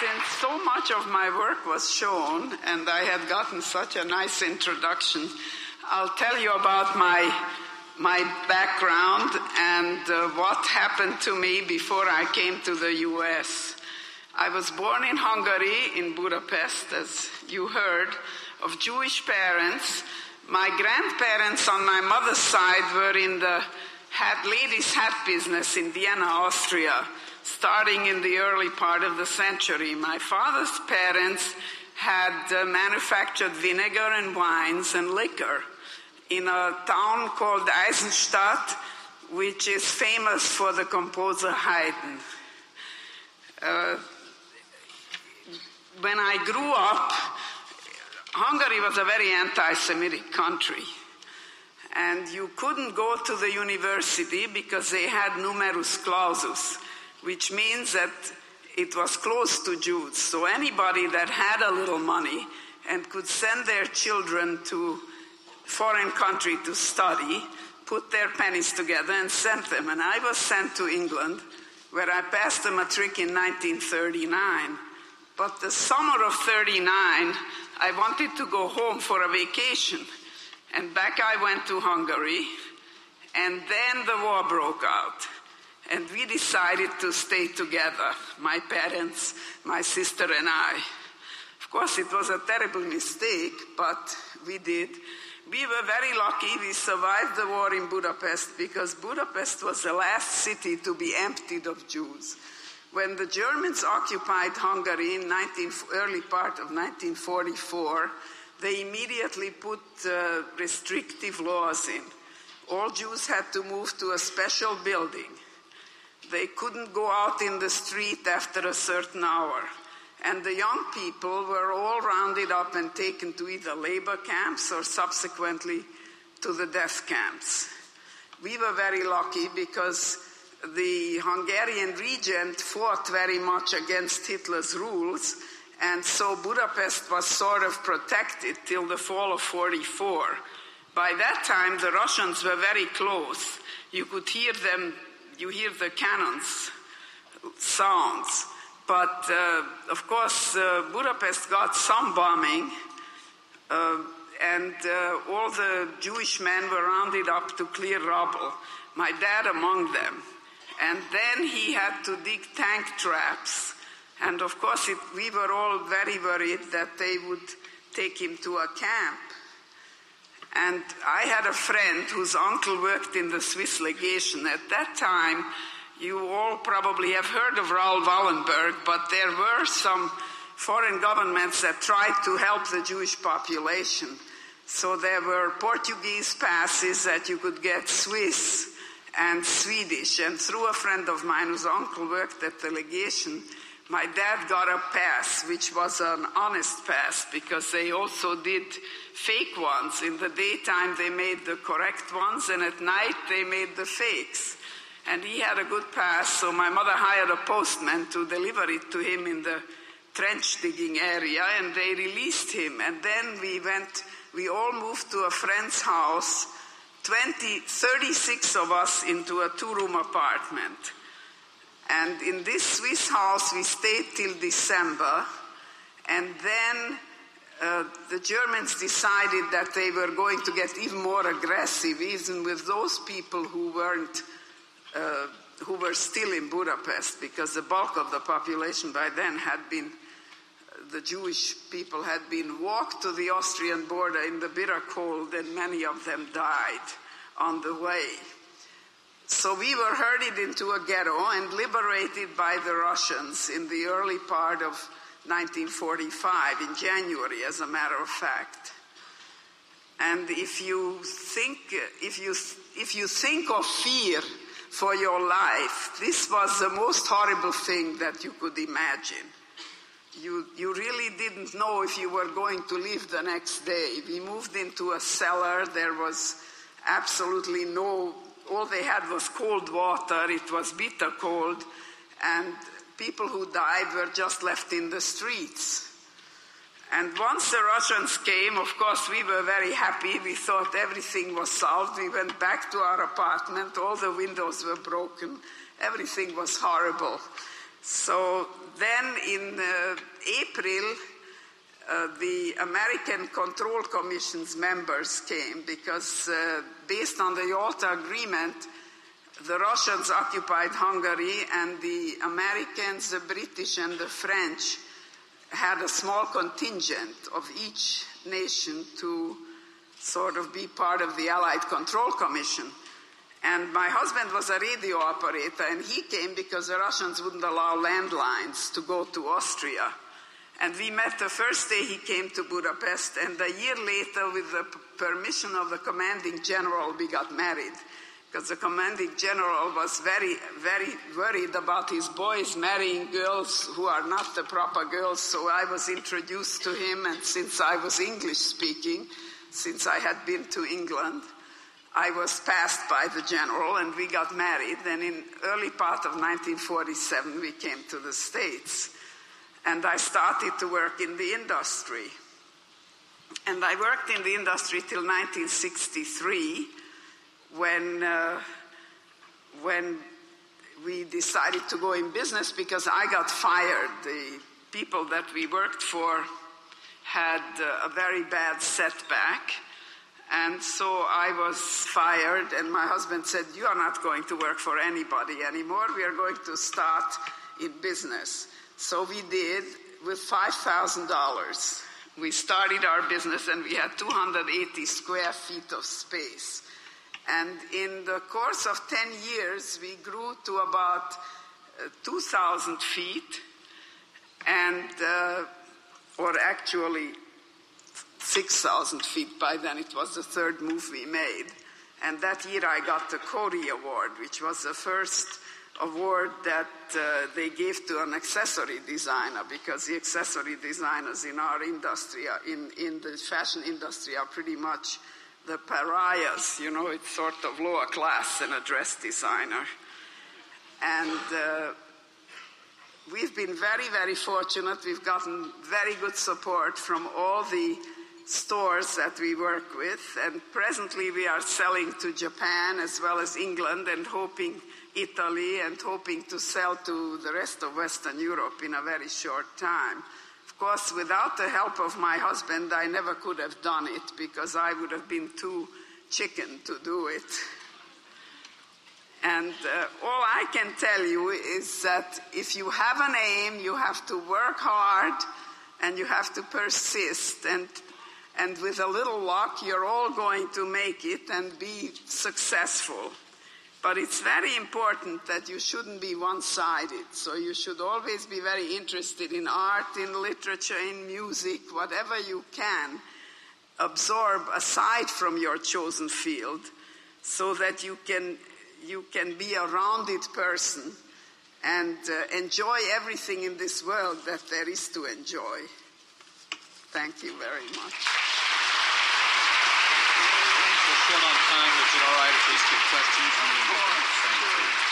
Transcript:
since so much of my work was shown and I had gotten such a nice introduction, I'll tell you about my, my background and uh, what happened to me before I came to the US. I was born in Hungary, in Budapest, as you heard, of Jewish parents. My grandparents on my mother's side were in the hat, ladies' hat business in Vienna, Austria, starting in the early part of the century. My father's parents had uh, manufactured vinegar and wines and liquor in a town called Eisenstadt, which is famous for the composer Haydn. Uh, when I grew up, Hungary was a very anti Semitic country. And you couldn't go to the university because they had numerus clausus, which means that it was closed to Jews. So anybody that had a little money and could send their children to foreign country to study, put their pennies together and sent them. And I was sent to England, where I passed the matric in 1939. But the summer of 39, I wanted to go home for a vacation. And back I went to Hungary. And then the war broke out. And we decided to stay together, my parents, my sister, and I. Of course, it was a terrible mistake, but we did. We were very lucky we survived the war in Budapest because Budapest was the last city to be emptied of Jews. When the Germans occupied Hungary in 19, early part of 1944, they immediately put uh, restrictive laws in. All Jews had to move to a special building. They couldn't go out in the street after a certain hour. And the young people were all rounded up and taken to either labor camps or subsequently to the death camps. We were very lucky because the Hungarian regent fought very much against Hitler's rules, and so Budapest was sort of protected till the fall of 44. By that time, the Russians were very close. You could hear them, you hear the cannons sounds. But uh, of course, uh, Budapest got some bombing, uh, and uh, all the Jewish men were rounded up to clear rubble, my dad among them. And then he had to dig tank traps. And of course, it, we were all very worried that they would take him to a camp. And I had a friend whose uncle worked in the Swiss legation. At that time, you all probably have heard of Raoul Wallenberg, but there were some foreign governments that tried to help the Jewish population. So there were Portuguese passes that you could get Swiss and Swedish. And through a friend of mine whose uncle worked at the legation, my dad got a pass, which was an honest pass because they also did fake ones. In the daytime, they made the correct ones, and at night, they made the fakes. And he had a good pass, so my mother hired a postman to deliver it to him in the trench digging area, and they released him. And then we went, we all moved to a friend's house 20, 36 of us into a two room apartment. And in this Swiss house, we stayed till December. And then uh, the Germans decided that they were going to get even more aggressive, even with those people who weren't, uh, who were still in Budapest, because the bulk of the population by then had been, the Jewish people had been walked to the Austrian border in the bitter cold, and many of them died on the way. So we were herded into a ghetto and liberated by the Russians in the early part of 1945, in January, as a matter of fact. And if you think, if you, if you think of fear for your life, this was the most horrible thing that you could imagine. You, you really didn't know if you were going to live the next day. We moved into a cellar. There was absolutely no, all they had was cold water. It was bitter cold. And people who died were just left in the streets. And once the Russians came, of course, we were very happy. We thought everything was solved. We went back to our apartment. All the windows were broken. Everything was horrible. So then in uh, April, uh, the American Control Commission's members came because, uh, based on the Yalta Agreement, the Russians occupied Hungary and the Americans, the British, and the French had a small contingent of each nation to sort of be part of the Allied Control Commission. And my husband was a radio operator, and he came because the Russians wouldn't allow landlines to go to Austria. And we met the first day he came to Budapest, and a year later, with the permission of the commanding general, we got married. Because the commanding general was very, very worried about his boys marrying girls who are not the proper girls. So I was introduced to him, and since I was English speaking, since I had been to England, I was passed by the general and we got married. Then in early part of 1947, we came to the States. And I started to work in the industry. And I worked in the industry till 1963 when, uh, when we decided to go in business because I got fired. The people that we worked for had uh, a very bad setback. And so I was fired, and my husband said, You are not going to work for anybody anymore. We are going to start in business. So we did with $5,000. We started our business, and we had 280 square feet of space. And in the course of 10 years, we grew to about uh, 2,000 feet, and uh, or actually 6,000 feet by then. It was the third move we made. And that year I got the Coty Award, which was the first award that uh, they gave to an accessory designer because the accessory designers in our industry, are, in, in the fashion industry, are pretty much the pariahs. You know, it's sort of lower class than a dress designer. And uh, we've been very, very fortunate. We've gotten very good support from all the stores that we work with, and presently we are selling to Japan as well as England and hoping Italy and hoping to sell to the rest of Western Europe in a very short time. Of course, without the help of my husband, I never could have done it because I would have been too chicken to do it. And uh, all I can tell you is that if you have an aim, you have to work hard and you have to persist. And, and with a little luck, you're all going to make it and be successful. But it's very important that you shouldn't be one sided. So you should always be very interested in art, in literature, in music, whatever you can absorb aside from your chosen field so that you can you can be a rounded person and uh, enjoy everything in this world that there is to enjoy. Thank you very much. Short on time. Is it all right if we take questions? Thank you.